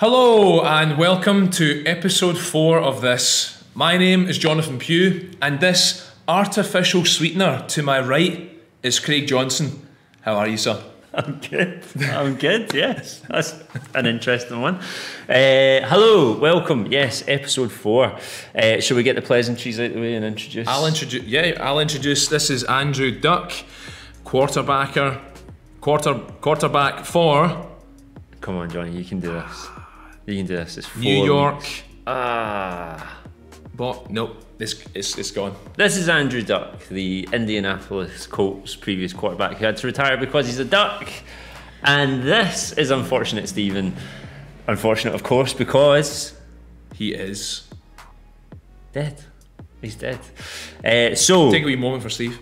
Hello and welcome to episode four of this. My name is Jonathan Pugh, and this artificial sweetener to my right is Craig Johnson. How are you, sir? I'm good. I'm good. Yes, that's an interesting one. Uh, hello, welcome. Yes, episode four. Uh, shall we get the pleasantries out of the way and introduce? I'll introduce. Yeah, I'll introduce. This is Andrew Duck, quarterbacker, quarter quarterback for Come on, Johnny, you can do this. You can do this. It's four New York. weeks. Ah. But nope, it's it's, it's gone. This is Andrew Duck, the Indianapolis Colts previous quarterback who had to retire because he's a duck. And this is unfortunate, Stephen. Unfortunate, of course, because He is. dead. He's dead. Uh, so Take a wee moment for Steve.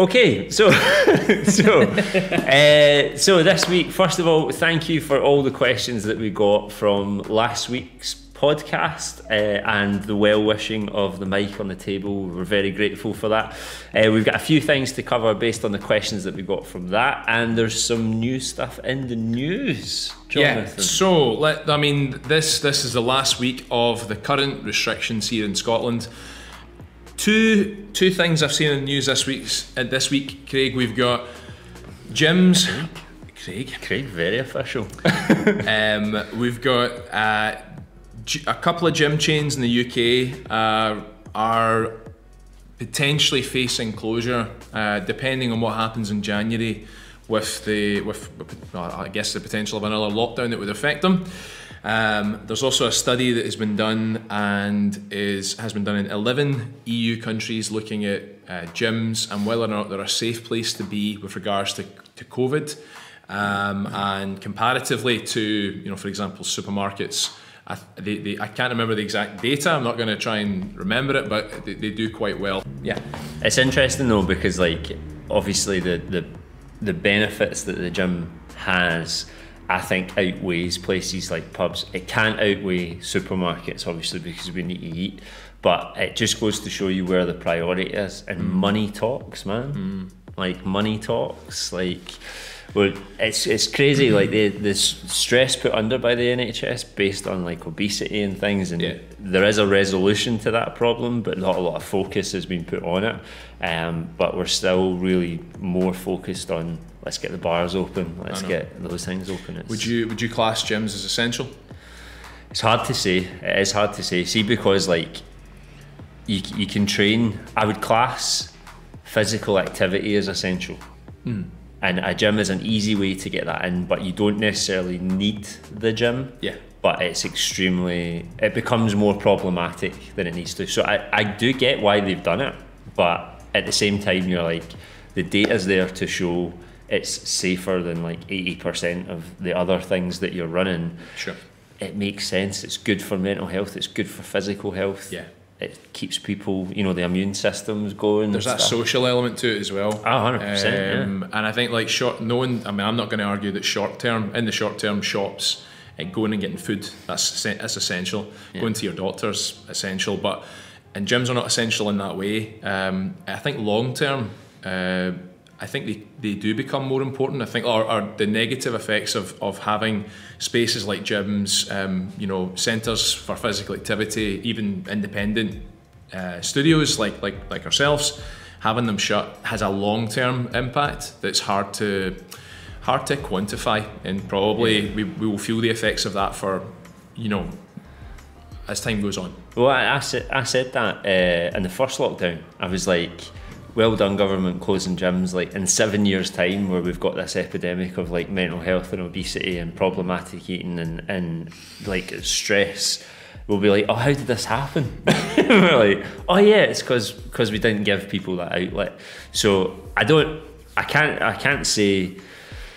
Okay, so so uh, so this week, first of all, thank you for all the questions that we got from last week's podcast uh, and the well wishing of the mic on the table. We're very grateful for that. Uh, we've got a few things to cover based on the questions that we got from that, and there's some new stuff in the news. Jonathan. Yeah. So let I mean this this is the last week of the current restrictions here in Scotland. Two two things I've seen in the news this week. uh, this week, Craig. We've got gyms. Craig. Craig, very official. Um, we've got uh, a couple of gym chains in the UK uh, are potentially facing closure, uh, depending on what happens in January with the with well, I guess the potential of another lockdown that would affect them. Um, there's also a study that has been done and is has been done in 11 EU countries looking at uh, gyms and whether or not they're a safe place to be with regards to, to COVID. Um, and comparatively to, you know, for example, supermarkets, I, they, they, I can't remember the exact data. I'm not going to try and remember it, but they, they do quite well. Yeah. It's interesting though because like obviously the the the benefits that the gym has I think outweighs places like pubs. It can't outweigh supermarkets obviously because we need to eat. But it just goes to show you where the priority is. And money talks, man. Like money talks. Like well, it's it's crazy. Like the the stress put under by the NHS based on like obesity and things, and Yeah. there is a resolution to that problem, but not a lot of focus has been put on it. Um, but we're still really more focused on let's get the bars open, let's get those things open. It's, Would you would you class gyms as essential? it's hard to say. It is hard to say. See, because like you you can train. I would class physical activity as essential. Hmm. And a gym is an easy way to get that in, but you don't necessarily need the gym. Yeah. But it's extremely, it becomes more problematic than it needs to. So I, I do get why they've done it, but at the same time, you're like, the data's there to show it's safer than like 80% of the other things that you're running. Sure. It makes sense. It's good for mental health. It's good for physical health. Yeah. It keeps people, you know, the immune system's going. There's that stuff. social element to it as well. Ah, 100%, yeah. Um, And I think like short, no one. I mean, I'm not going to argue that short term in the short term shops, uh, going and getting food that's that's essential. Going to your doctor's essential, but and gyms are not essential in that way. Um, I think long term. Uh, I think they, they do become more important. I think, or, or the negative effects of, of having spaces like gyms, um, you know, centres for physical activity, even independent uh, studios like like like ourselves, having them shut has a long term impact that's hard to hard to quantify, and probably we, we will feel the effects of that for you know as time goes on. Well, I, I said I said that uh, in the first lockdown. I was like, "Well done, government, closing gyms." Like in seven years' time, where we've got this epidemic of like mental health and obesity and problematic eating and and like stress, we'll be like, "Oh, how did this happen?" We're like, "Oh yeah, it's because because we didn't give people that outlet." So I don't, I can't, I can't say.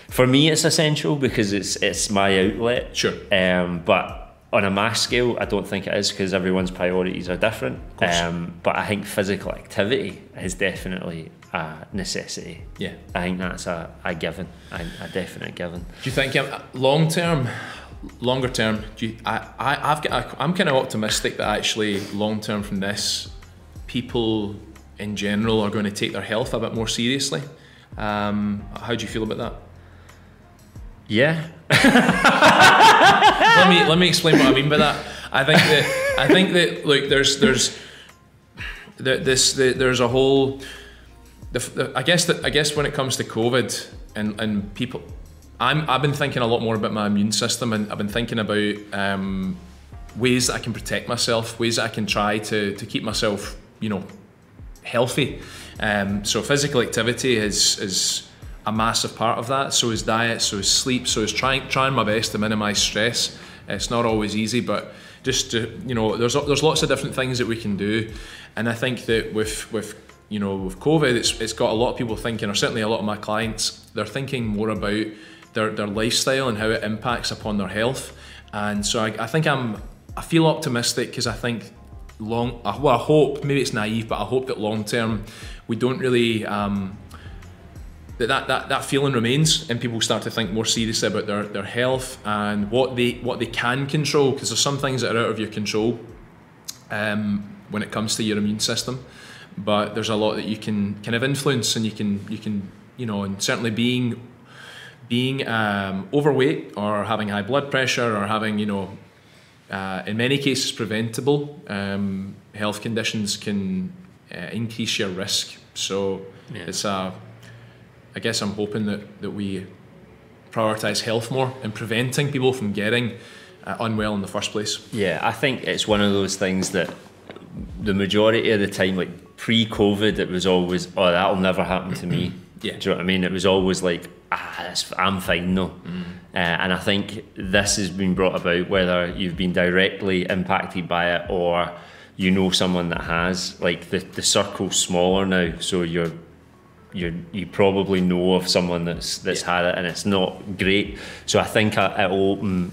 For me, it's essential because it's it's my outlet. Sure. Um, but on a mass scale, I don't think it is because everyone's priorities are different. Um, but I think physical activity is definitely a necessity. Yeah. I think that's a, a given, a, a definite given. Do you think um, long term, longer term? Do you, I, I I've got I, am kind of optimistic that actually long term from this, people in general are going to take their health a bit more seriously. Um, how do you feel about that? Yeah. Let me let me explain what I mean by that. I think that I think that look, there's there's this the, there's a whole. The, the, I guess that I guess when it comes to COVID and and people, I'm I've been thinking a lot more about my immune system and I've been thinking about um, ways that I can protect myself, ways that I can try to to keep myself you know healthy. Um, so physical activity is is a massive part of that. So is diet, so is sleep, so is trying trying my best to minimise stress. It's not always easy, but just to, you know, there's there's lots of different things that we can do, and I think that with with you know with COVID, it's it's got a lot of people thinking, or certainly a lot of my clients, they're thinking more about their their lifestyle and how it impacts upon their health, and so I, I think I'm I feel optimistic because I think long well I hope maybe it's naive, but I hope that long term we don't really. Um, that, that, that, that feeling remains and people start to think more seriously about their, their health and what they what they can control because there's some things that are out of your control um, when it comes to your immune system but there's a lot that you can kind of influence and you can you can you know and certainly being being um, overweight or having high blood pressure or having you know uh, in many cases preventable um, health conditions can uh, increase your risk so yeah. it's a I guess I'm hoping that, that we prioritise health more and preventing people from getting uh, unwell in the first place. Yeah, I think it's one of those things that the majority of the time, like pre-COVID, it was always, oh, that'll never happen to me. yeah. Do you know what I mean? It was always like, ah, I'm fine no. Mm. Uh, and I think this has been brought about whether you've been directly impacted by it or you know someone that has. Like the, the circle's smaller now, so you're you you probably know of someone that's that's yeah. had it and it's not great. So I think it'll open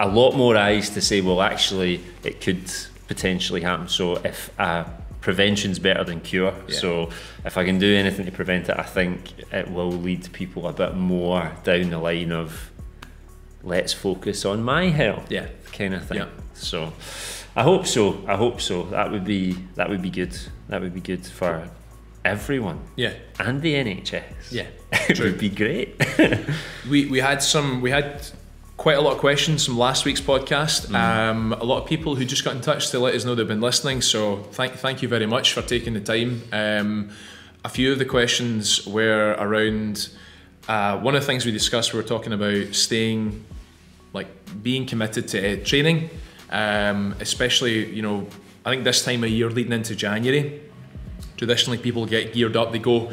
a lot more eyes to say, well, actually, it could potentially happen. So if uh, prevention's better than cure, yeah. so if I can do anything to prevent it, I think it will lead people a bit more down the line of let's focus on my health, yeah, kind of thing. Yeah. So. I hope so. I hope so. That would be that would be good. That would be good for everyone. Yeah. And the NHS. Yeah. it would be great. we we had some we had quite a lot of questions from last week's podcast. Mm. Um, a lot of people who just got in touch to let us know they've been listening. So thank thank you very much for taking the time. Um, a few of the questions were around uh, one of the things we discussed. We were talking about staying, like being committed to uh, training, um, especially you know I think this time of year leading into January traditionally people get geared up. They go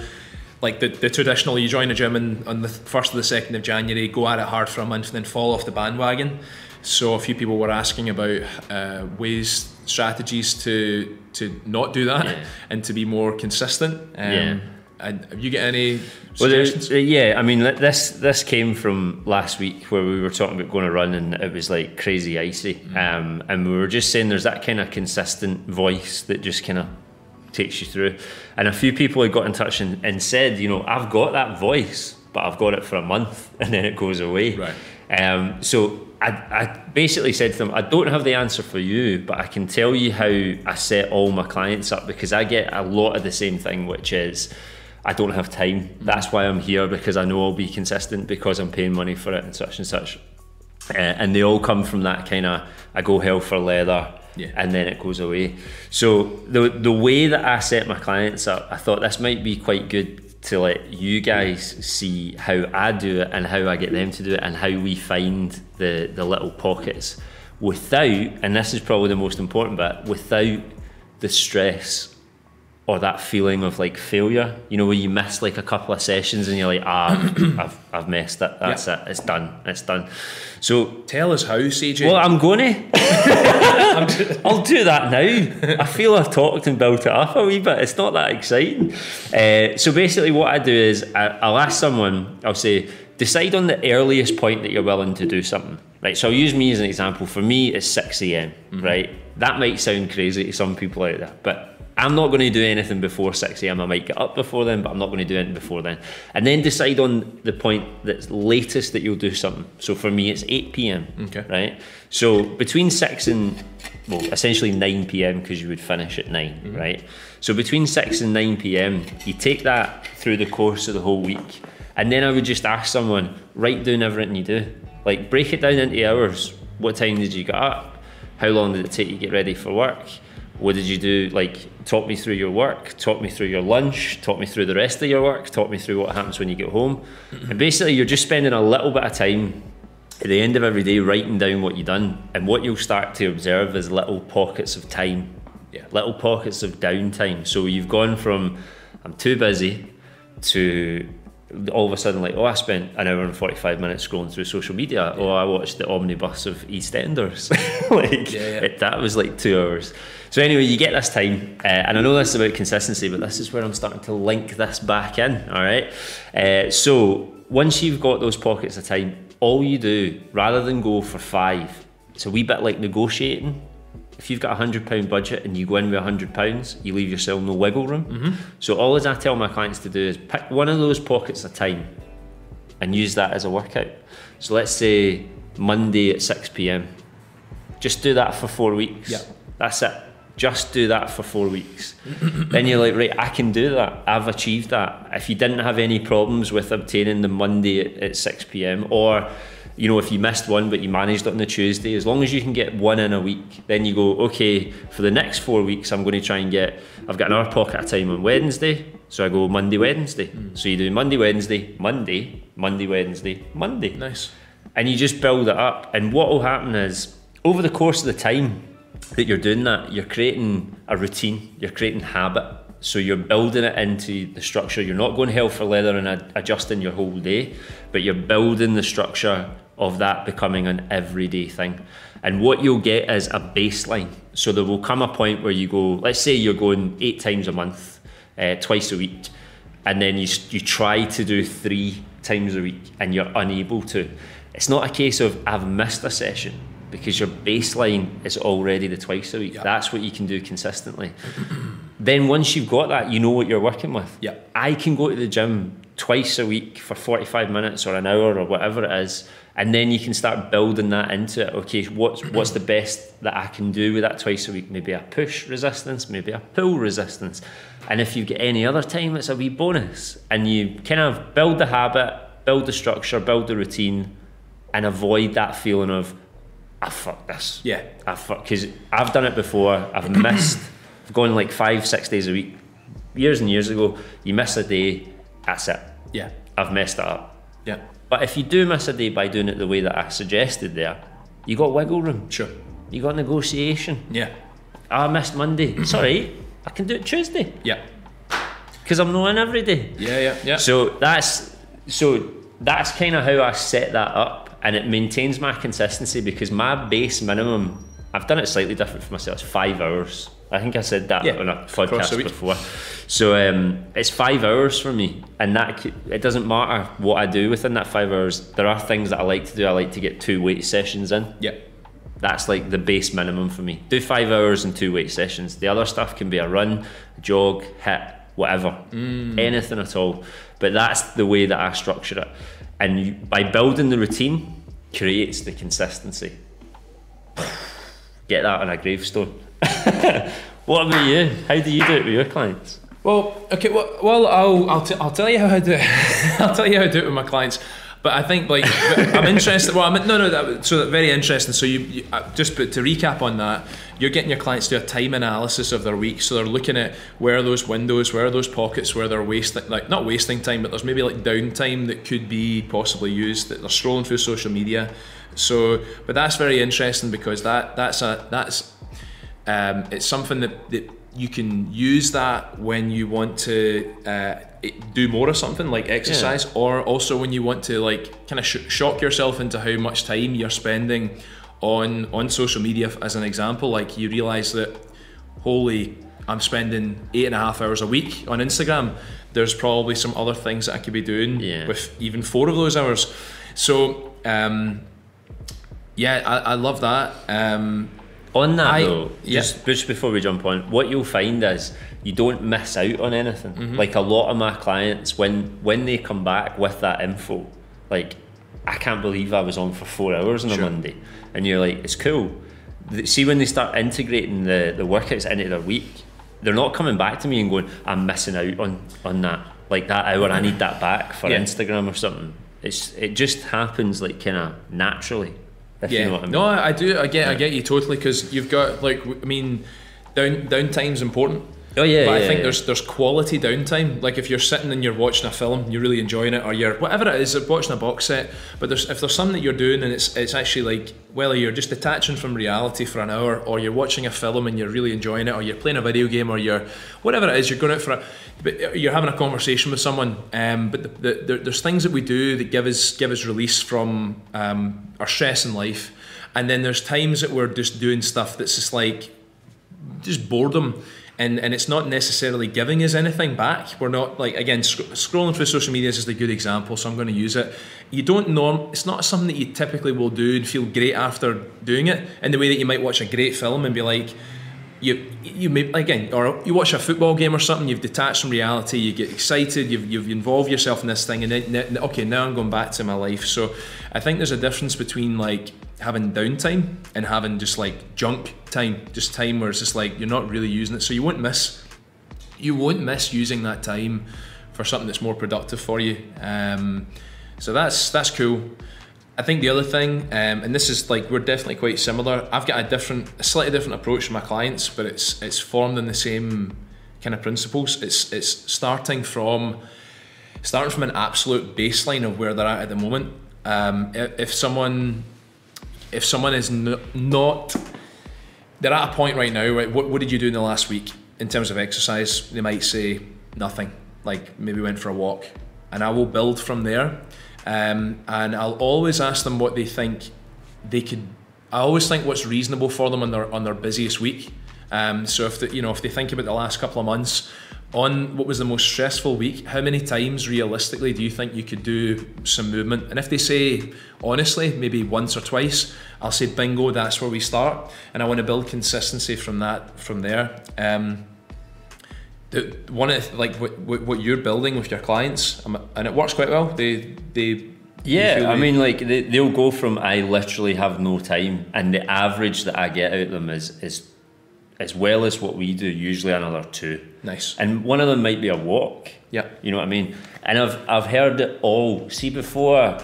like the, the traditional you join a gym in, on the first or the second of January, go at it hard for a month, and then fall off the bandwagon. So a few people were asking about uh, ways, strategies to to not do that yeah. and to be more consistent. Um, yeah. And have you get any suggestions? Well, yeah, I mean this this came from last week where we were talking about going to run and it was like crazy icy, mm. um, and we were just saying there's that kind of consistent voice that just kind of takes you through. And a few people had got in touch and, and said, you know, I've got that voice, but I've got it for a month and then it goes away. Right. Um, so I, I basically said to them, I don't have the answer for you, but I can tell you how I set all my clients up because I get a lot of the same thing, which is I don't have time. Mm-hmm. That's why I'm here because I know I'll be consistent because I'm paying money for it and such and such. Uh, and they all come from that kind of I go hell for leather yeah. and then it goes away. So the the way that I set my clients up, I thought this might be quite good to let you guys see how I do it and how I get them to do it and how we find the the little pockets without and this is probably the most important bit without the stress or that feeling of like failure, you know, where you miss like a couple of sessions and you're like, ah, I've, I've messed it. That's yeah. it. It's done. It's done. So tell us how, CJ. Well, I'm going to. I'll do that now. I feel I've talked and built it up a wee bit. It's not that exciting. Uh, so basically, what I do is I, I'll ask someone. I'll say, decide on the earliest point that you're willing to do something. Right. So I'll use me as an example. For me, it's six a.m. Mm-hmm. Right. That might sound crazy to some people out there, but I'm not going to do anything before 6 a.m. I might get up before then, but I'm not going to do anything before then. And then decide on the point that's latest that you'll do something. So for me, it's 8 p.m. Okay. Right? So between 6 and, well, essentially 9 p.m. because you would finish at 9, mm-hmm. right? So between 6 and 9 p.m., you take that through the course of the whole week. And then I would just ask someone, write down everything you do. Like break it down into hours what time did you get up? How long did it take you to get ready for work? What did you do? Like, talk me through your work, talk me through your lunch, talk me through the rest of your work, talk me through what happens when you get home. And basically, you're just spending a little bit of time at the end of every day writing down what you've done. And what you'll start to observe is little pockets of time, Yeah. little pockets of downtime. So you've gone from, I'm too busy, to all of a sudden like oh I spent an hour and 45 minutes scrolling through social media oh I watched the omnibus of EastEnders. Like Yeah, yeah. It, that was like two hours. So anyway you get this time uh, and I know this is about consistency but this is where I'm starting to link this back in all right? Uh, so once you've got those pockets of time all you do rather than go for five it's a wee bit like negotiating if you've got a hundred pound budget and you go in with a hundred pounds, you leave yourself no wiggle room. Mm-hmm. So all as I tell my clients to do is pick one of those pockets of time and use that as a workout. So let's say Monday at six pm. Just do that for four weeks. Yeah. That's it. Just do that for four weeks. then you're like, right, I can do that. I've achieved that. If you didn't have any problems with obtaining the Monday at, at 6 pm, or you know, if you missed one but you managed it on the Tuesday, as long as you can get one in a week, then you go, okay, for the next four weeks, I'm going to try and get, I've got an hour pocket of time on Wednesday, so I go Monday, Wednesday. Hmm. So you do Monday, Wednesday, Monday, Monday, Wednesday, Monday Nice. and you just build it up. And what will happen is, over the course of the time that you're doing that, you're creating a routine, you're creating habit. So you're building it into the structure. You're not going hell for leather and adjusting your whole day, but you're building the structure of that becoming an everyday thing. And what you'll get is a baseline. So there will come a point where you go, let's say you're going eight times a month, uh, twice a week, and then you, you try to do three times a week and you're unable to. It's not a case of I've missed a session because your baseline is already the twice a week. Yeah. That's what you can do consistently. then once you've got that, you know what you're working with. Yeah. I can go to the gym twice a week for 45 minutes or an hour or whatever it is. And then you can start building that into it. Okay, what's what's the best that I can do with that twice a week? Maybe a push resistance, maybe a pull resistance. And if you get any other time, it's a wee bonus. And you kind of build the habit, build the structure, build the routine, and avoid that feeling of, I fuck this. Yeah. I fuck because I've done it before. I've missed. I've gone like five, six days a week. Years and years ago, you miss a day, that's it. Yeah. I've messed it up. Yeah. But if you do miss a day by doing it the way that I suggested there, you got wiggle room. Sure. You got negotiation. Yeah. Ah, I missed Monday. Sorry, I can do it Tuesday Yeah. because I'm not in every day. Yeah. Yeah. Yeah. So that's so that's kind of how I set that up, and it maintains my consistency because my base minimum. I've done it slightly different for myself. It's five hours. I think I said that Yeah, on a podcast before. So um, it's five hours for me, and that it doesn't matter what I do within that five hours. There are things that I like to do. I like to get two weight sessions in. yeah. That's like the base minimum for me. Do five hours and two weight sessions. The other stuff can be a run, jog, hit, whatever, anything at all. But that's the way that I structure it. And you, by building the routine, creates the consistency. Get that on a gravestone. what about you? How do you do it with your clients? Well, okay. Well, well I'll I'll, t- I'll tell you how I do it. I'll tell you how I do it with my clients. But I think like I'm interested. Well, I'm no no. That, so very interesting. So you, you uh, just but to recap on that, you're getting your clients to do a time analysis of their week. So they're looking at where are those windows, where are those pockets where they're wasting like not wasting time, but there's maybe like downtime that could be possibly used. That they're scrolling through social media. So, but that's very interesting because that that's a that's um, it's something that, that you can use that when you want to uh, do more of something like exercise, or also when you want to like kind of sh- shock yourself into how much time you're spending on on social media. As an example, like you realize that holy, I'm spending eight and a half hours a week on Instagram. There's probably some other things that I could be doing Yeah. with even four of those hours. So um, yeah, I, I love that. Um, On that I- though, yeah. just just before we jump on, what you'll find is you don't miss out on anything. Mm-hmm. Like a lot of my clients, when when they come back with that info, like I can't believe I was on for four hours on a Monday, and you're like, it's cool. See when they start integrating the the workouts into their week, they're not coming back to me and going, I'm missing out on on that like that hour. I need that back for Yeah. Instagram or something. It's it just happens like kind of naturally. If yeah, you know I mean. no, I do. I get, I get you totally because you've got like, I mean, down downtime's important. Oh yeah, but yeah, I think yeah. there's there's quality downtime. Like if you're sitting and you're watching a film, you're really enjoying it, or you're whatever it is, you're watching a box set. But there's if there's something that you're doing and it's it's actually like whether you're just detaching from reality for an hour, or you're watching a film and you're really enjoying it, or you're playing a video game, or you're whatever it is, you're going out for a, but you're having a conversation with someone. Um, but the, the, there, there's things that we do that give us give us release from um, our stress in life, and then there's times that we're just doing stuff that's just like just boredom and and it's not necessarily giving us anything back. We're not like again sc- scrolling through social media is a good example so i'm going to use it. You don't norm it's not something that you typically will do and feel great after doing it in the way that you might watch a great film and be like you you may again or you watch a football game or something you've detached from reality you get excited you've, you've involved yourself in this thing and then okay now i'm going back to my life. So i think there's a difference between like having downtime and having just like junk time just time where it's just like you're not really using it. So you won't miss you won't miss using that time for something that's more productive for you. Um, so that's that's cool I think the other thing, um, and this is like we're definitely quite similar. I've got a different, a slightly different approach to my clients, but it's it's formed in the same kind of principles. It's it's starting from starting from an absolute baseline of where they're at at the moment. Um, if, someone if someone is n- not they're at a point right now right what, what did you do in the last week in terms of exercise they might say nothing like maybe went for a walk and i will build from there um, and i'll always ask them what they think they could i always think what's reasonable for them on their on their busiest week. Um, so if the, you know if they think about the last couple of months on what was the most stressful week how many times realistically do you think you could do some movement? And if they say honestly maybe once or twice i'll say bingo that's where we start. And i want to build consistency from that from there. Um, the, one of the- like what, what what you're building with your clients um, and it works quite well they they Yeah, I mean, like they, they'll go from I literally have no time, and the average that I get out of them is is as well as what we do, usually another two. nice And one of them might be a walk. yeah You know what I mean? And I've I've heard it all. See before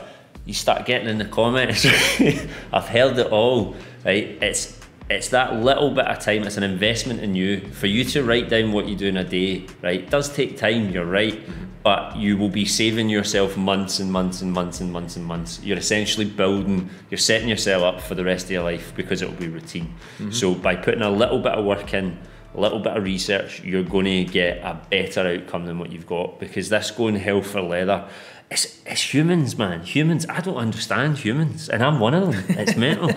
you start getting in the comments, I've heard it all. Right? It's it's that little bit of time. It's an investment in you for you to write down what you do in a day. Right? It does take time. You're right. But you will be saving yourself months and months and months and months and months. You're essentially building, you're setting yourself up for the rest of your life because it will be routine. Mm-hmm. So by putting a little bit of work in, a little bit of research, you're going to get a better outcome than what you've got because this going hell for leather. It's, it's humans, man. Humans. I don't understand humans, and I'm one of them. It's mental.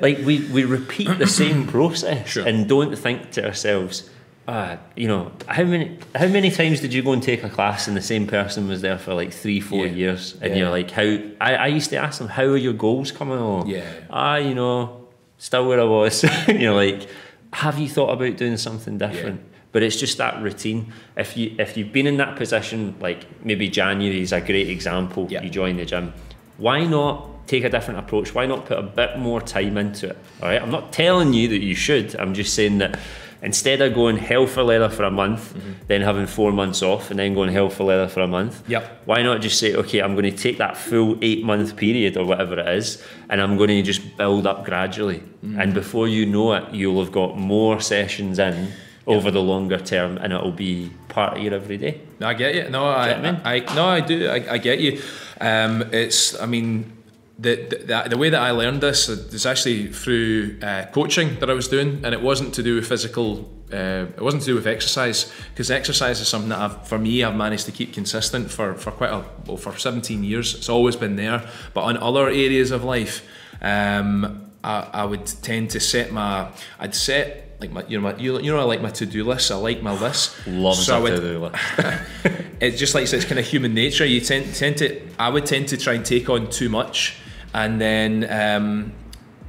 like we, we repeat the same process Sure. and don't think to ourselves, ah, you know, how many how many times did you go and take a class and the same person was there for like three, four Yeah. years, and Yeah. you're like, how? I, I used to ask them, how are your goals coming along? Yeah. Ah, you know, still where I was. you're like, have you thought about doing something different? But it's just that routine. If you if you've been in that position, like maybe January is a great example. Yeah. You join the gym. Why not take a different approach? Why not put a bit more time into it? All right. I'm not telling you that you should. I'm just saying that instead of going hell for leather for a month, Mm-hmm. then having four months off, and then going hell for leather for a month. Yep. Why not just say, okay, I'm going to take that full eight month period or whatever it is, and I'm going to just build up gradually. Mm. And before you know it, you'll have got more sessions in over the longer term, and it'll be part of your everyday. No, I get you. No, I, I mean? I, no, I do. I, I get you. Um, it's, I mean, the, the the way that I learned this is actually through uh, coaching that I was doing, and it wasn't to do with physical. Uh, it wasn't to do with exercise because exercise is something that I've, for me, I've managed to keep consistent for for quite a well for 17 years. It's always been there, but on other areas of life, um, I, I would tend to set my, I'd set. Like my, you know, my, you, you know, I like my to-do list. I like my list. Love So to do list. it's just like said, it's kind of human nature. You tend, tend to, I would tend to try and take on too much, and then um,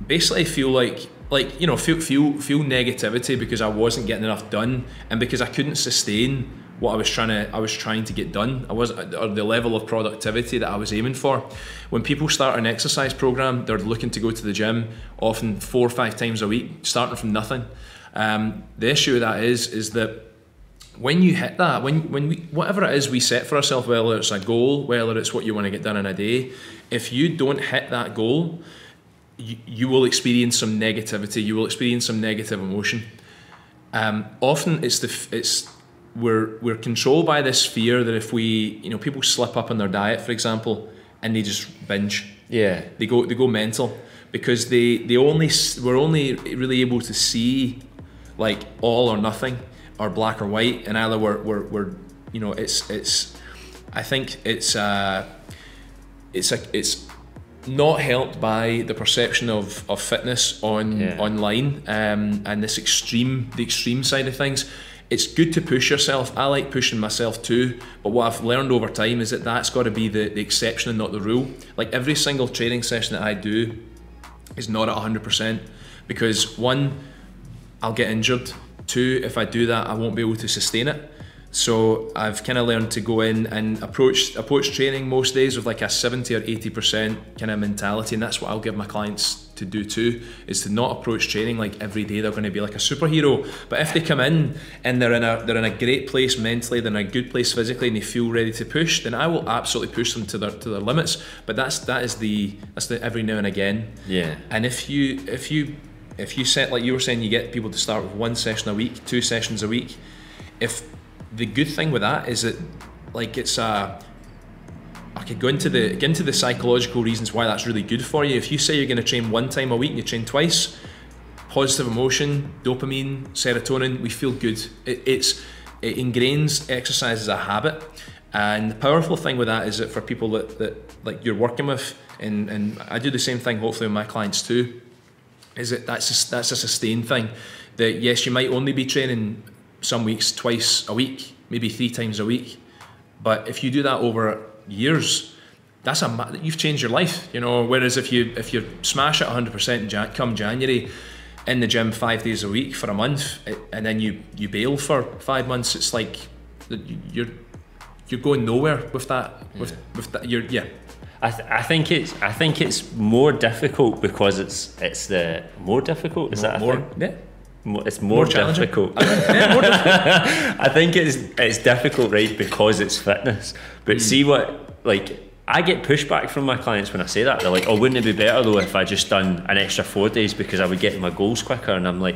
basically feel like, like you know, feel feel feel negativity because I wasn't getting enough done, and because I couldn't sustain what I was trying to, I was trying to get done. I was or the level of productivity that I was aiming for. When people start an exercise program, they're looking to go to the gym often four or five times a week, starting from nothing. Um, the issue with that is, is that when you hit that, when when we whatever it is we set for ourselves, whether it's a goal, whether it's what you want to get done in a day, if you don't hit that goal, you, you will experience some negativity. You will experience some negative emotion. Um, often it's the it's we're we're controlled by this fear that if we you know people slip up on their diet, for example, and they just binge. Yeah. They go they go mental because they they only we're only really able to see like all or nothing or black or white, and either we're we're, we're you know it's it's I think it's uh it's a it's not helped by the perception of, of fitness on Yeah. online um, and this extreme the extreme side of things it's good to push yourself i like pushing myself too but what i've learned over time is that that's got to be the, the exception and not the rule like every single training session that i do is not at 100% because one I'll get injured. Two, if I do that, I won't be able to sustain it. So I've kind of learned to go in and approach approach training most days with like a 70 or 80 percent kind of mentality, and that's what I'll give my clients to do too. Is to not approach training like every day they're going to be like a superhero. But if they come in and they're in a they're in a great place mentally, they're in a good place physically, and they feel ready to push, then I will absolutely push them to their to their limits. But that's that is the that's the every now and again. Yeah. And if you if you if you set like you were saying, you get people to start with one session a week, two sessions a week. If the good thing with that is that like it's a I could go into the get into the psychological reasons why that's really good for you. If you say you're going to train one time a week and you train twice, positive emotion, dopamine, serotonin, we feel good. It, it's it ingrains exercise as a habit, and the powerful thing with that is that for people that, that like you're working with, and and I do the same thing hopefully with my clients too, is that that's a, that's a sustained thing. That yes, you might only be training some weeks twice a week, maybe three times a week, but if you do that over years, that's a you've changed your life. You know. Whereas if you if you smash it 100 percent Jan- come January, in the gym five days a week for a month, and then you you bail for five months, it's like you're you're going nowhere with that. With with that, you're yeah. I, th- I think it's I think it's more difficult because it's it's the more difficult is that a more thing? yeah. It's more, More challenging. difficult. yeah, more difficult. I think it's it's difficult, right, because it's fitness. But Hmm. see what like I get pushback from my clients when I say that. They're like, "Oh, wouldn't it be better though if I just done an extra four days because I would get my goals quicker?" And I'm like,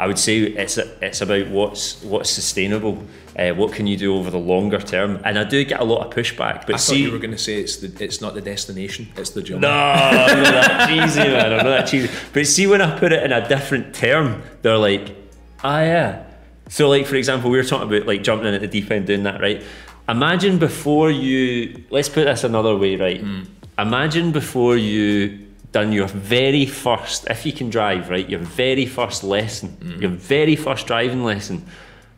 I would say it's it's about what's what's sustainable. Uh, what can you do over the longer term? And I do get a lot of pushback. But I see, thought you were going to say it's the it's not the destination, it's the journey. no, I'm not that cheesy, man. I'm not that cheesy. But see, when I put it in a different term, they're like, ah, yeah. So, like, for example, we were talking about like jumping in at the deep end, doing that, right? Imagine before you, let's put this another way, right? Imagine before you done your very first, if you can drive, right? Your very first lesson, mm-hmm. your very first driving lesson.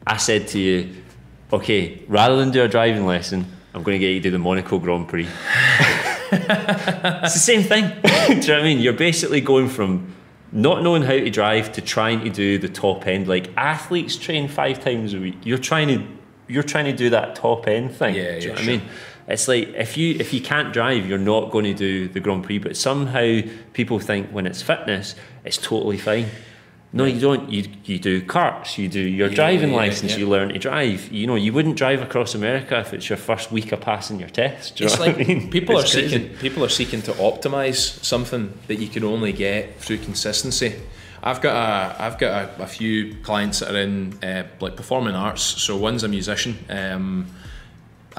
I said to you, okay, rather than do a driving lesson, I'm going to get you to do the Monaco Grand Prix. It's the same thing. do you know what I mean? You're basically going from not knowing how to drive to trying to do the top end. Like athletes train five times a week. You're trying to you're trying to do that top end thing. Yeah, do you yeah, know what sure. I mean? It's like if you if you can't drive, you're not going to do the Grand Prix. But somehow people think when it's fitness, it's totally fine. No, you don't. You you do carts. You do your Yeah, driving yeah, license. yeah. You learn to drive. You know, you wouldn't drive across America if it's your first week of passing your test. Do you It's know like I mean? people are crazy. seeking people are seeking to optimize something that you can only get through consistency. I've got a I've got a, a few clients that are in uh, like performing arts. So one's a musician, um,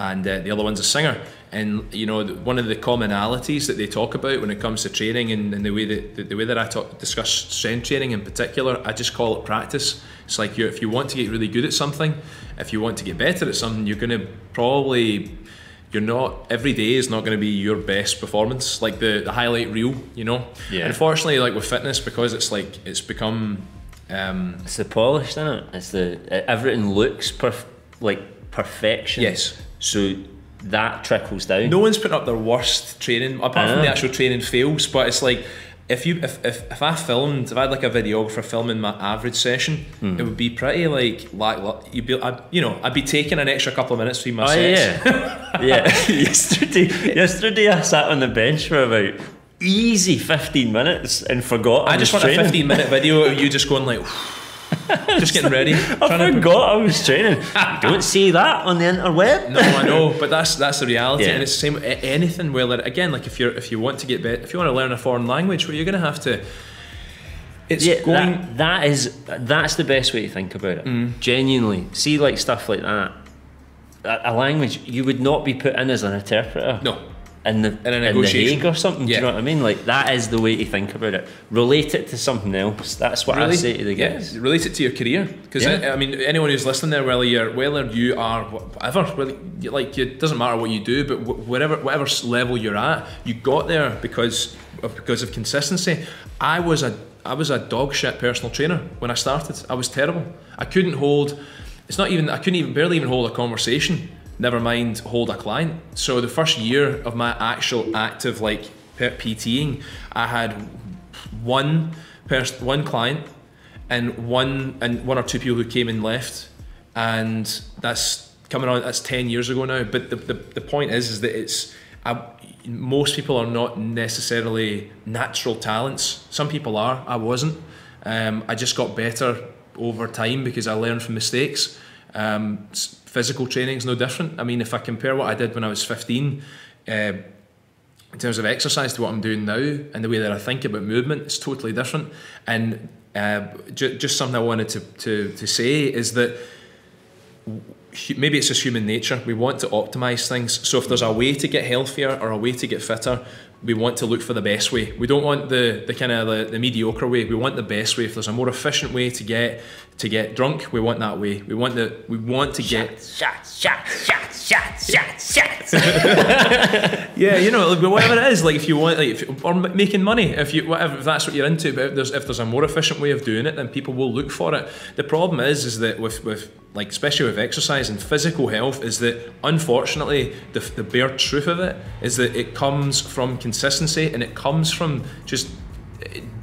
and uh, the other one's a singer. And you know, one of the commonalities that they talk about when it comes to training and, and the way that the, the way that I talk, discuss strength training in particular, I just call it practice. It's like you if you want to get really good at something, if you want to get better at something, you're going to probably you're not every day is not going to be your best performance like the, the highlight reel you know Yeah. unfortunately like with fitness because it's like it's become um It's the polished isn't it? It's the everything looks perf- like perfection. Yes. So that trickles down. no one's putting up their worst training apart from the actual training fails but it's like if you if, if, if I filmed if I had like a videographer filming my average session Hmm. it would be pretty like like you'd be I'd, you know I'd be taking an extra couple of minutes between my Oh sets yeah, yeah. yesterday, yesterday I sat on the bench for about easy fifteen minutes and forgot. I just want a 15 minute video of you just going like just getting ready. I forgot I was training. Don't see that on the interweb. No, I know, but that's that's the reality, Yeah. and it's the same. with Anything where, again, like if you're if you want to get better, if you want to learn a foreign language, well, you're going to have to. It's Yeah, going. that, that is that's the best way to think about it. Mm. Genuinely, see like stuff like that. A, a language you would not be put in as an interpreter. no, in the In a in the negotiation. Hague or something. Do you know what I mean? Like that is the way to think about it. Relate it to something else. That's what I say to the yeah, guys. relate it to your career because Yeah. I, I mean, anyone who's listening there, whether you're whether you are whatever, really, like it doesn't matter what you do, but whatever whatever level you're at, you got there because of, because of consistency. I was a I was a dog shit personal trainer when I started. I was terrible. I couldn't hold. It's not even I couldn't even barely even hold a conversation. Never mind hold a client. So the first year of my actual active like PTing, I had one pers- one client and one and one or two people who came and left, and that's coming on. That's ten years ago now. But the the, the point is, is that it's I, most people are not necessarily natural talents. Some people are. I wasn't. Um, I just got better over time because I learned from mistakes. Um, physical training is no different. I mean, if I compare what I did when I was fifteen. Uh, in terms of exercise to what I'm doing now and the way that I think about movement it's totally different. And uh, ju- just something I wanted to, to, to say is that maybe it's just human nature. We want to optimize things. So if there's a way to get healthier or a way to get fitter, we want to look for the best way. We don't want the, the kind of the, the mediocre way. We want the best way. If there's a more efficient way to get to get drunk, we want that way. We want the we want to get Shot, shot, shot, shot, shot, shot. Yeah, you know, whatever it is, like if you want, like, if, or making money, if you whatever, if that's what you're into. But if there's if there's a more efficient way of doing it, then people will look for it. The problem is, is that with with like especially with exercise and physical health, is that unfortunately the the bare truth of it is that it comes from consistency and it comes from just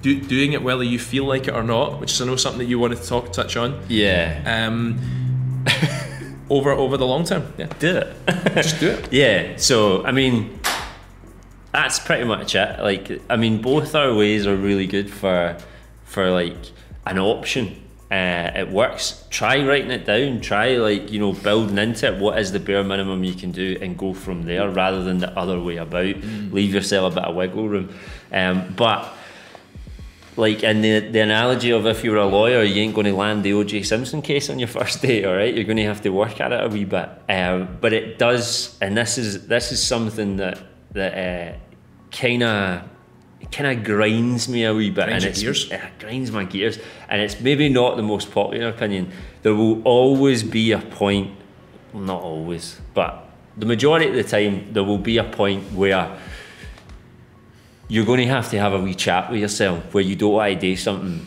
do, doing it whether you feel like it or not, which is I know something that you wanted to talk touch on. Yeah. Um, over over the long term, yeah, Do it. just do it. Yeah, so I mean, that's pretty much it. Like, I mean, both our ways are really good for for like an option. Uh, it works. Try writing it down. Try like you know building into it. What is the bare minimum you can do, and go from there rather than the other way about. Leave yourself a bit of wiggle room. Um, but like in the, the analogy of if you were a lawyer, you ain't going to land the O.J. Simpson case on your first day, all right? You're going to have to work at it a wee bit. Um, but it does, and this is this is something that that uh, kind of kind of grinds me a wee bit, Grinds and it's gears? it grinds my gears, and it's maybe not the most popular opinion. There will always be a point, not always, but the majority of the time, there will be a point where you're going to have to have a wee chat with yourself where you don't want to do something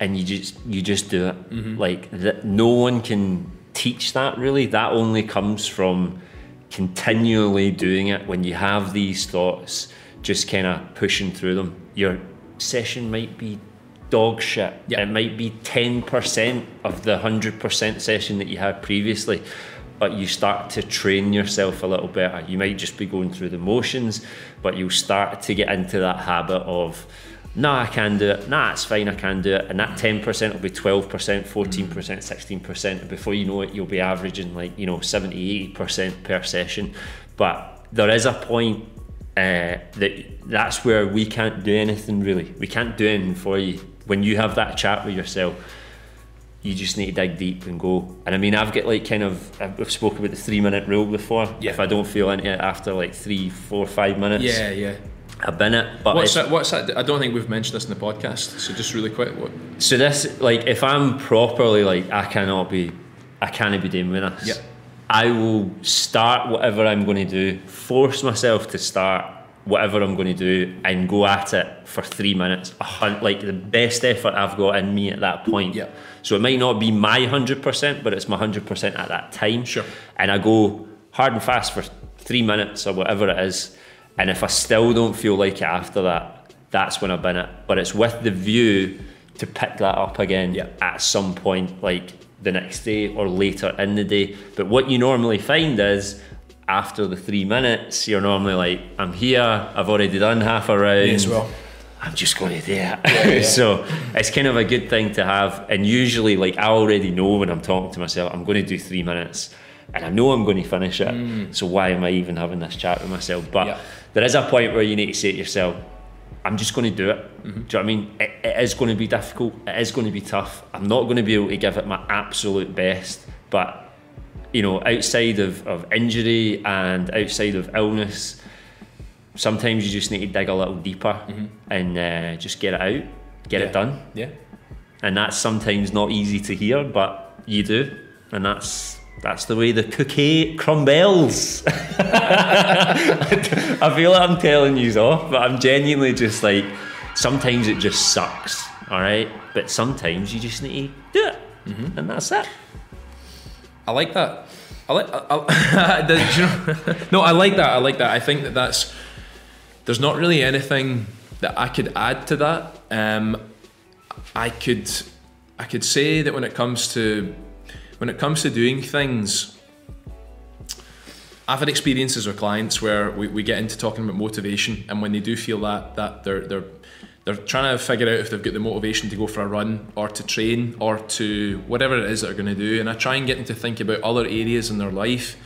and you just you just do it. Mm-hmm. Like that no one can teach that really. That only comes from continually doing it. When you have these thoughts just kind of pushing through them your session might be dog shit Yeah. it might be 10% of the 100% session that you had previously but you start to train yourself a little better. You might just be going through the motions, but you'll start to get into that habit of, nah, I can do it, nah, it's fine, I can do it. And that 10% will be 12%, 14%, 16%. And before you know it, you'll be averaging like, you know, 70, 80% per session. But there is a point uh, that that's where we can't do anything really. We can't do anything for you. When you have that chat with yourself, you just need to dig deep and go. And I mean, I've got like kind of, I've spoken about the three minute rule before. Yeah. If I don't feel into it after like three, four, five minutes, Yeah, yeah. I've been it. But What's that? What's that? I don't think we've mentioned this in the podcast. So just really quick, what? So this, like, if I'm properly like, I cannot be, I can't be doing with this. Yep. I will start whatever I'm going to do, force myself to start whatever I'm going to do, and go at it for three minutes. A like the best effort I've got in me at that point. Yep. So it might not be my hundred percent, but it's my hundred percent at that time. Sure. And I go hard and fast for three minutes or whatever it is. And if I still don't feel like it after that, that's when I've been it. But it's with the view to pick that up again Yeah. at some point, like the next day or later in the day. But what you normally find is after the three minutes, you're normally like, I'm here, I've already done half a round. I'm just going to do it. so it's kind of a good thing to have. And usually, like I already know when I'm talking to myself, I'm going to do three minutes, and I know I'm going to finish it. Mm. So why am I even having this chat with myself? But Yeah. there is a point where you need to say to yourself, I'm just going to do it. Mm-hmm. Do you know what I mean? It, it is going to be difficult. It is going to be tough. I'm not going to be able to give it my absolute best. But, you know, outside of, of injury and outside of illness, sometimes you just need to dig a little deeper and uh, just get it out, get Mm-hmm. Yeah. it done. Yeah. And that's sometimes not easy to hear, but you do. And that's that's the way the cookie crumbles. I feel like I'm telling you off, but I'm genuinely just like, sometimes it just sucks, all right? But sometimes you just need to do it, and that's it. I like that. I like. I, I, you know, no, I like that. I like that. I think that that's. There's not really anything that I could add to that. Um, I could, I could say that when it comes to, when it comes to doing things, I've had experiences with clients where we, we get into talking about motivation, and when they do feel that that they're they're they're trying to figure out if they've got the motivation to go for a run or to train or to whatever it is that they're going to do, and I try and get them to think about other areas in their life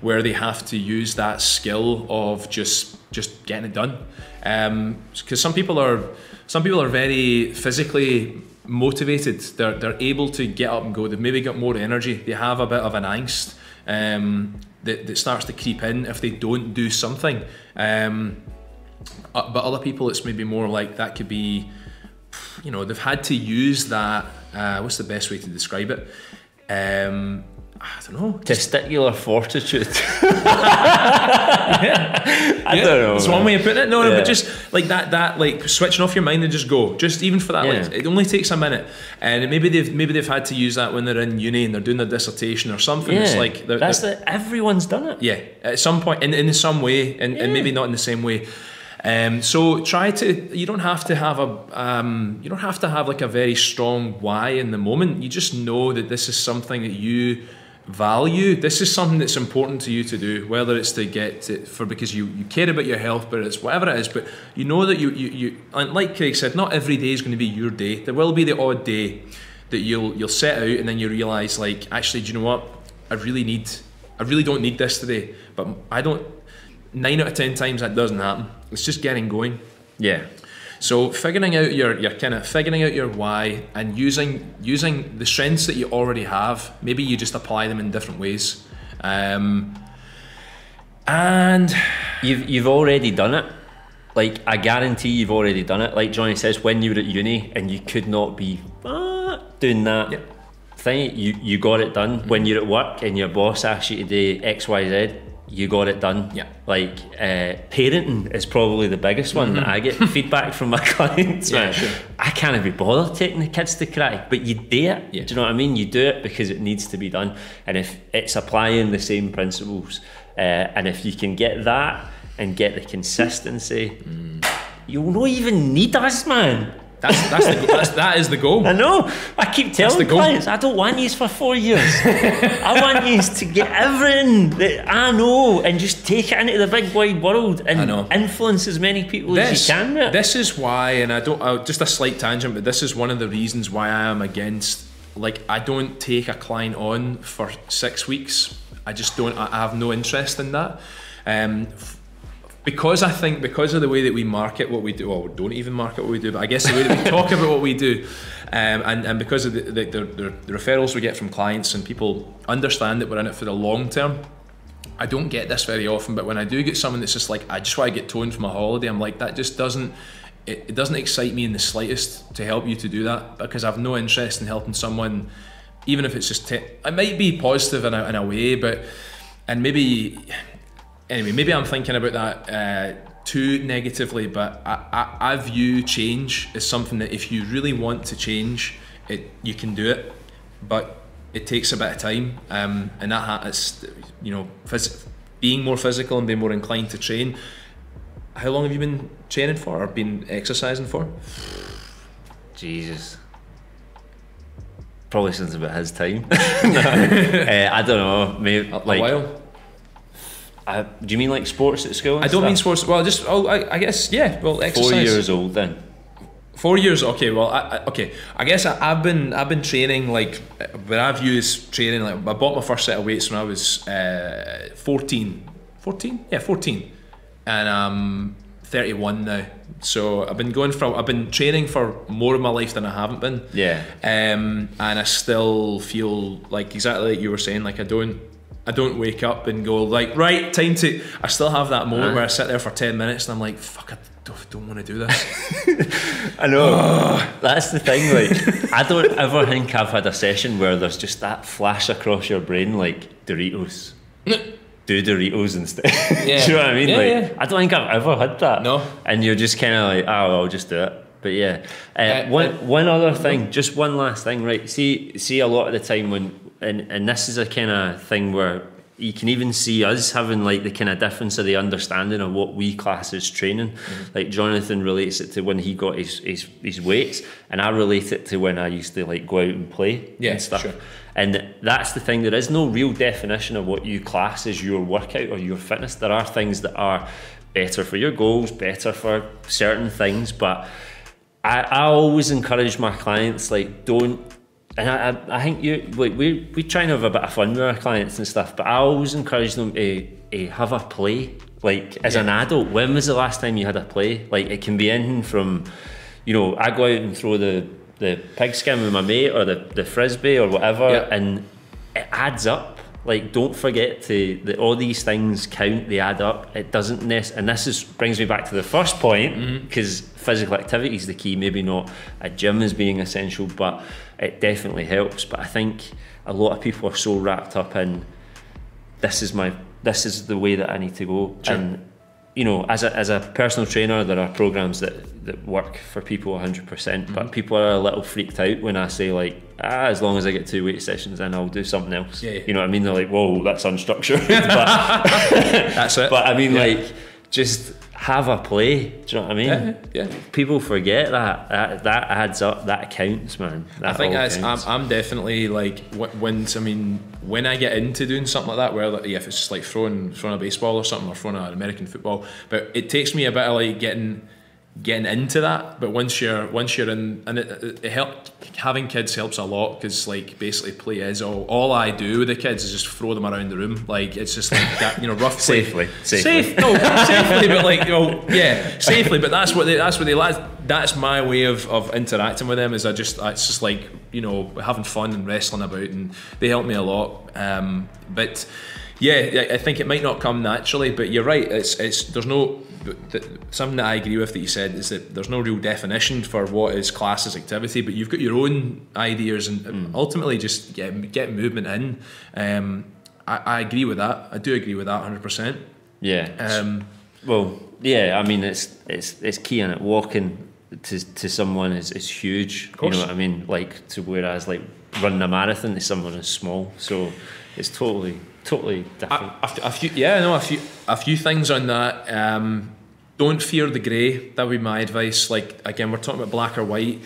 where they have to use that skill of just just getting it done. Um, because some people are some people are very physically motivated. They're they're able to get up and go. They've maybe got more energy. They have a bit of an angst um, that that starts to creep in if they don't do something. Um, uh, but other people, it's maybe more like that could be, you know, they've had to use that. Uh, what's the best way to describe it? Um, I don't know. Testicular fortitude. yeah. I don't know. It's one way of putting it. No, no, but just like that, that like switching off your mind and just go. Just even for that, like it only takes a minute. And maybe they've maybe they've had to use that when they're in uni and they're doing their dissertation or something. Yeah, It's like they're, that's they're- the everyone's done it. yeah, at some point in, in some way, and, and maybe not in the same way. Um, so try to. You don't have to have a. Um, you don't have to have like a very strong why in the moment. You just know that this is something that you value. This is something that's important to you to do, whether it's to get to, for because you, you care about your health, but it's whatever it is. But you know that you you, you and like Craig said, not every day is going to be your day. There will be the odd day that you'll you'll set out and then you realise like actually, do you know what? I really need. I really don't need this today, but I don't. Nine out of ten times that doesn't happen. It's just getting going. Yeah. So figuring out your your kind of figuring out your why and using using the strengths that you already have. Maybe you just apply them in different ways. Um, and You've you've already done it. Like I guarantee you've already done it. Like Johnny says, when you were at uni and you could not be ah, doing that Yeah. thing, you you got it done. When you're at work and your boss asks you to do X Y Z, you got it done. Yeah. Like uh, parenting is probably the biggest one that I get feedback from my clients. Yeah, sure. I can't be bothered taking the kids to cry, but you do it. Yeah. Do you know what I mean? You do it because it needs to be done, and if it's applying the same principles, uh, and if you can get that and get the consistency, Mm. you'll not even need us, man. That's that's, the, that's that is the goal. I know. I keep telling clients, I don't want you for four years. I want you to get everything that I know and just take it into the big wide world and influence as many people as this, you can. with this is why, and I don't. Uh, just a slight tangent, but this is one of the reasons why I am against. Like, I don't take a client on for six weeks. I just don't. I have no interest in that. Um, because I think because of the way that we market what we do, well, don't even market what we do, but I guess the way that we talk about what we do, um, and, and because of the, the, the, the referrals we get from clients and people understand that we're in it for the long term, I don't get this very often, but when I do get someone that's just like, I just want to get toned from a holiday, I'm like, that just doesn't, it, it doesn't excite me in the slightest to help you to do that because I've no interest in helping someone, even if it's just, te- it might be positive in a, in a way, but, and maybe, anyway, maybe I'm thinking about that uh, too negatively, but I, I, I view change as something that if you really want to change, it you can do it, but it takes a bit of time, um, and that ha- it's, you know, phys- being more physical and being more inclined to train. How long have you been training for, or been exercising for? Jesus. Probably since about his time. Uh, I don't know. Maybe like. a while. I, do you mean like sports at school? I don't mean sports. Well, just oh, I, I guess yeah. Well, exercise. Four years old then. Four years. Okay. Well, I, I, okay. I guess I, have been I've been training like, but I've used training like I bought my first set of weights when I was uh, 14. 14? Yeah, 14. And I'm 31 now. So I've been going for I've been training for more of my life than I haven't been. Yeah. Um, and I still feel like exactly like you were saying. Like I don't I don't wake up and go like right time to. I still have that moment uh-huh. where I sit there for 10 minutes and I'm like fuck I don't, don't want to do this. I know. That's the thing. Like I don't ever think I've had a session where there's just that flash across your brain like Doritos do Doritos instead. Yeah. do you know what I mean? Yeah, like, yeah. I don't think I've ever had that. No. And you're just kind of like, oh, I'll just do it. But yeah, uh, uh, one uh, one other thing, just one last thing, right? See, see, a lot of the time when, and and this is a kind of thing where you can even see us having like the kind of difference of the understanding of what we class as training. Mm-hmm. Like Jonathan relates it to when he got his, his his weights, and I relate it to when I used to like go out and play yeah, and stuff. Sure. And that's the thing. There is no real definition of what you class as your workout or your fitness. There are things that are better for your goals, better for certain things, but I, I always encourage my clients like don't and I, I think you like we we try and have a bit of fun with our clients and stuff, but I always encourage them to, to have a play. Like as yeah. an adult, when was the last time you had a play? Like it can be anything from, you know, I go out and throw the the pigskin with my mate or the, the frisbee or whatever, yeah. and it adds up. Like don't forget to that all these things count. They add up. It doesn't nest, and this is brings me back to the first point because mm-hmm. physical activity is the key. Maybe not a gym as being essential, but it definitely helps. But I think a lot of people are so wrapped up in this is my this is the way that I need to go. Sure. And you know, as a as a personal trainer, there are programs that that work for people 100%. mm-hmm. But people are a little freaked out when I say like, ah, as long as I get two weight sessions, then I'll do something else. Yeah, yeah. You know what I mean? They're like, whoa, that's unstructured. but that's it. But I mean, yeah. like, just have a play. Do you know what I mean? Yeah, yeah. People forget that. That that adds up. That counts, man. That I think that's. I'm, I'm definitely like when I mean when I get into doing something like that, where like, yeah, if it's just like throwing throwing a baseball or something or throwing an American football, but it takes me a bit of like getting getting into that but once you're once you're in and it, it help having kids helps a lot because like basically play is all all I do with the kids is just throw them around the room. Like it's just like that you know rough safely safely. Safe no safely but like oh yeah safely but that's what they that's what they like. That's my way of, of interacting with them is I just it's just like you know having fun and wrestling about and they help me a lot. Um, but yeah I think it might not come naturally but you're right it's it's there's no something that I agree with that you said is that there's no real definition for what is class as activity, but you've got your own ideas and mm. ultimately just get, get movement in. Um, I, I, agree with that. I do agree with that 100%. Yeah. Um, well, yeah, I mean, it's it's it's key in it. Walking to, to someone is, is huge. You know what I mean? Like, to whereas, like, running a marathon to someone is small. So it's totally totally different. A, a, a, few, yeah, no, a few, a few things on that. Um, don't fear the grey. That would be my advice. Like again, we're talking about black or white.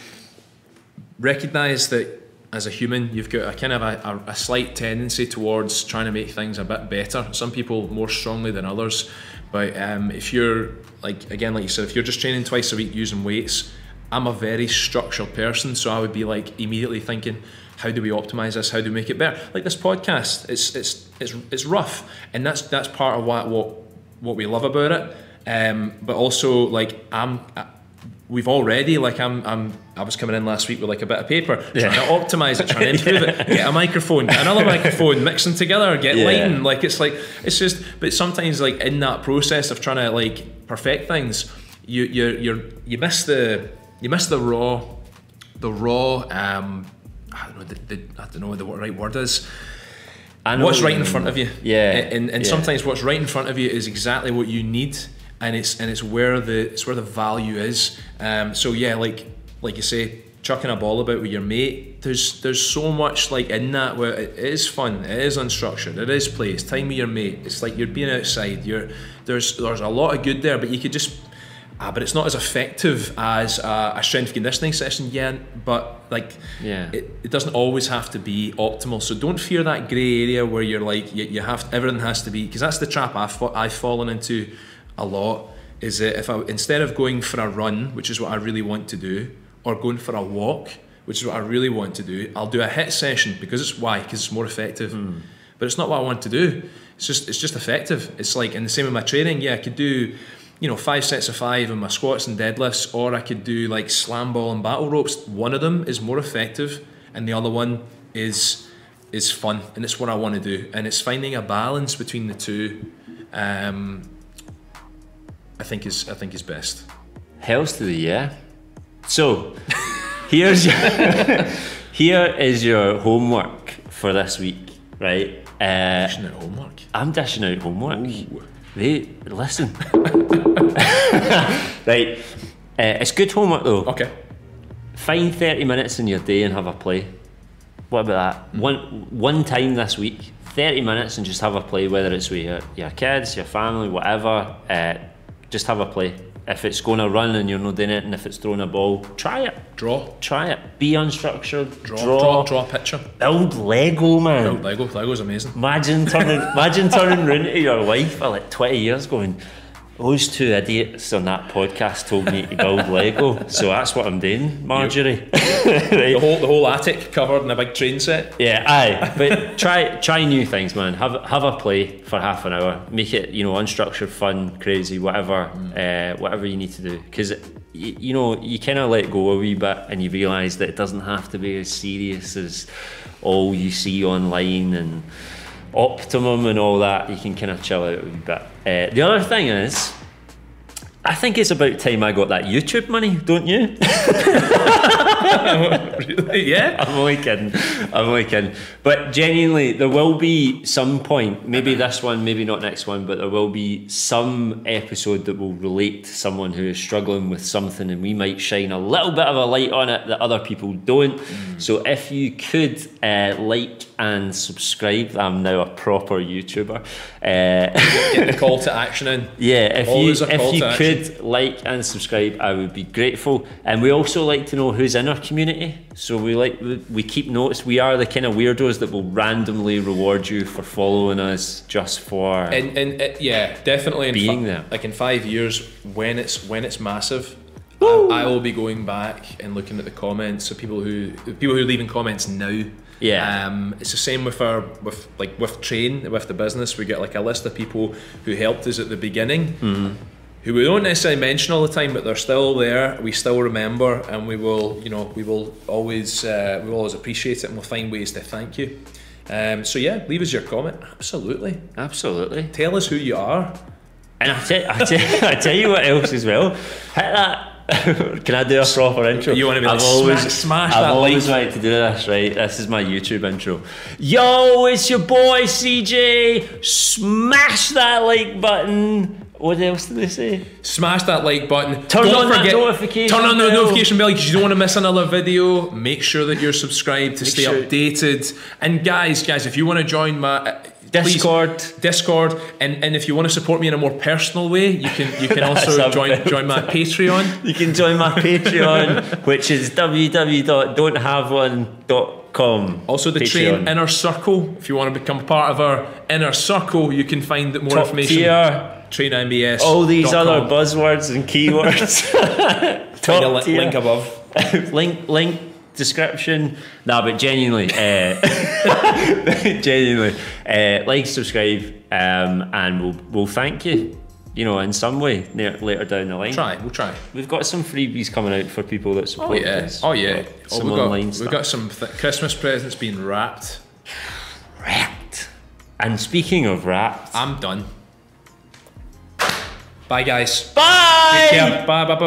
Recognise that as a human, you've got a kind of a, a, a, slight tendency towards trying to make things a bit better. Some people more strongly than others. But um, if you're like again, like you said, if you're just training twice a week using weights, I'm a very structured person, so I would be like immediately thinking, how do we optimize this? How do we make it better? Like this podcast, it's it's it's it's rough, and that's that's part of what what what we love about it. Um, but also like I'm. We've already like I'm I'm I was coming in last week with like a bit of paper yeah. trying to optimize it, trying to improve it, get a microphone, get another microphone, mix them together, get yeah. lighting. Like it's like it's just but sometimes like in that process of trying to like perfect things, you you you you miss the you miss the raw the raw um I don't know the, the I don't know what the right word is what's right in front of you yeah and, and yeah. sometimes what's right in front of you is exactly what you need and it's and it's where the it's where the value is. Um, so yeah, like like you say, chucking a ball about with your mate. There's there's so much like in that where it is fun, it is unstructured, it is play, it's time with your mate. It's like you're being outside. You're there's there's a lot of good there, but you could just. Ah, but it's not as effective as a, a strength conditioning session yet. But like, yeah, it, it doesn't always have to be optimal. So don't fear that grey area where you're like you, you have everything has to be because that's the trap I've I've fallen into a lot is that if I instead of going for a run, which is what I really want to do, or going for a walk, which is what I really want to do, I'll do a HIIT session because it's why because it's more effective. But it's not what I want to do. It's just it's just effective. It's like and the same with my training. Yeah, I could do you know five sets of five in my squats and deadlifts, or I could do like slam ball and battle ropes. One of them is more effective, and the other one is is fun, and it's what I want to do. And it's finding a balance between the two. Um, I think is I think is best. Hells to the yeah. So, here's your, here is your homework for this week, right? Uh, Dishing out homework. I'm dashing out homework. Ooh. They listen. right. Uh, it's good homework though. Okay. Find 30 minutes in your day and have a play. What about that? One one time this week, 30 minutes and just have a play, whether it's with your, your kids, your family, whatever. Uh, just have a play. If it's going to run and you're not doing it, and if it's throwing a ball, try it. Draw. Try it. Be unstructured. Draw. Draw. Draw. Draw, a picture. Build Lego, man. Oh, Lego. Lego's amazing. Imagine turning, imagine turning round to your wife for like 20 years going, those two idiots on that podcast told me to build Lego, so that's what I'm doing, Marjorie. The whole the whole attic covered in a big train set. Yeah, aye. But try try new things, man. Have have a play for half an hour. Make it you know unstructured, fun, crazy, whatever, uh, whatever you need to do. Because you know you kind of let go a wee bit, and you realise that it doesn't have to be as serious as all you see online and optimum and all that. You can kind of chill out a bit. Uh, the other thing is. I think it's about time I got that YouTube money, don't you? really? Yeah. I'm only kidding. I'm only kidding. But genuinely, there will be some point, maybe this one, maybe not next one, but there will be some episode that will relate to someone who is struggling with something, and we might shine a little bit of a light on it that other people don't. So if you could uh, like and subscribe, I'm now a proper YouTuber. Uh, Get the call to action in. Yeah, if Always you if you action. could like and subscribe, I would be grateful. And we also like to know who's in our community. So we like we, keep notes. We are the kind of weirdos that will randomly reward you for following us just for. And and uh, yeah, definitely in Being fi- there. Like in five years, when it's when it's massive, I, I will be going back and looking at the comments of people who people who are leaving comments now. Yeah. Um, it's the same with our with like with train with the business. We get like a list of people who helped us at the beginning. Mm-hmm. Who we don't necessarily mention all the time, but they're still there. We still remember, and we will, you know, we will always, uh, we will always appreciate it, and we'll find ways to thank you. Um, so yeah, leave us your comment. Absolutely, Absolutely. tell us who you are. And I tell, I, tell, I tell you what else as well. Hit that. Can I do a proper intro? You wanna be I've like, always, smash- smash I've that always like. wanted to do this, right? This is my YouTube intro. Yo, it's your boy CJ. Smash that like button. What else did they say? Smash that like button. Turn Don't on that notification Turn on the bell. notification bell because you don't want to miss another video. Make sure that you're subscribed to stay sure- updated. And guys, guys, if you want to join my uh, please- Discord. Discord, and, and if you want to support me in a more personal way, you can you can also join join my Patreon. You can join my Patreon, which is www.don'thaveone.com. Also, the Patreon. train inner circle. If you want to become part of our inner circle, you can find more Top information. tier. Train MBS. All these other buzzwords and keywords. Find a Top li- link above. link link description nah but genuinely uh, genuinely uh, like subscribe um, and we'll, we'll thank you you know in some way near, later down the line Try. We'll try. we've got some freebies coming out for people that Oh support yeah. us Oh yeah. Oh, we've got, online we've stuff got some th- Christmas presents being wrapped. wrapped and speaking of wrapped I'm done. Bye guys. bye Take care. Bye bye bye. bye.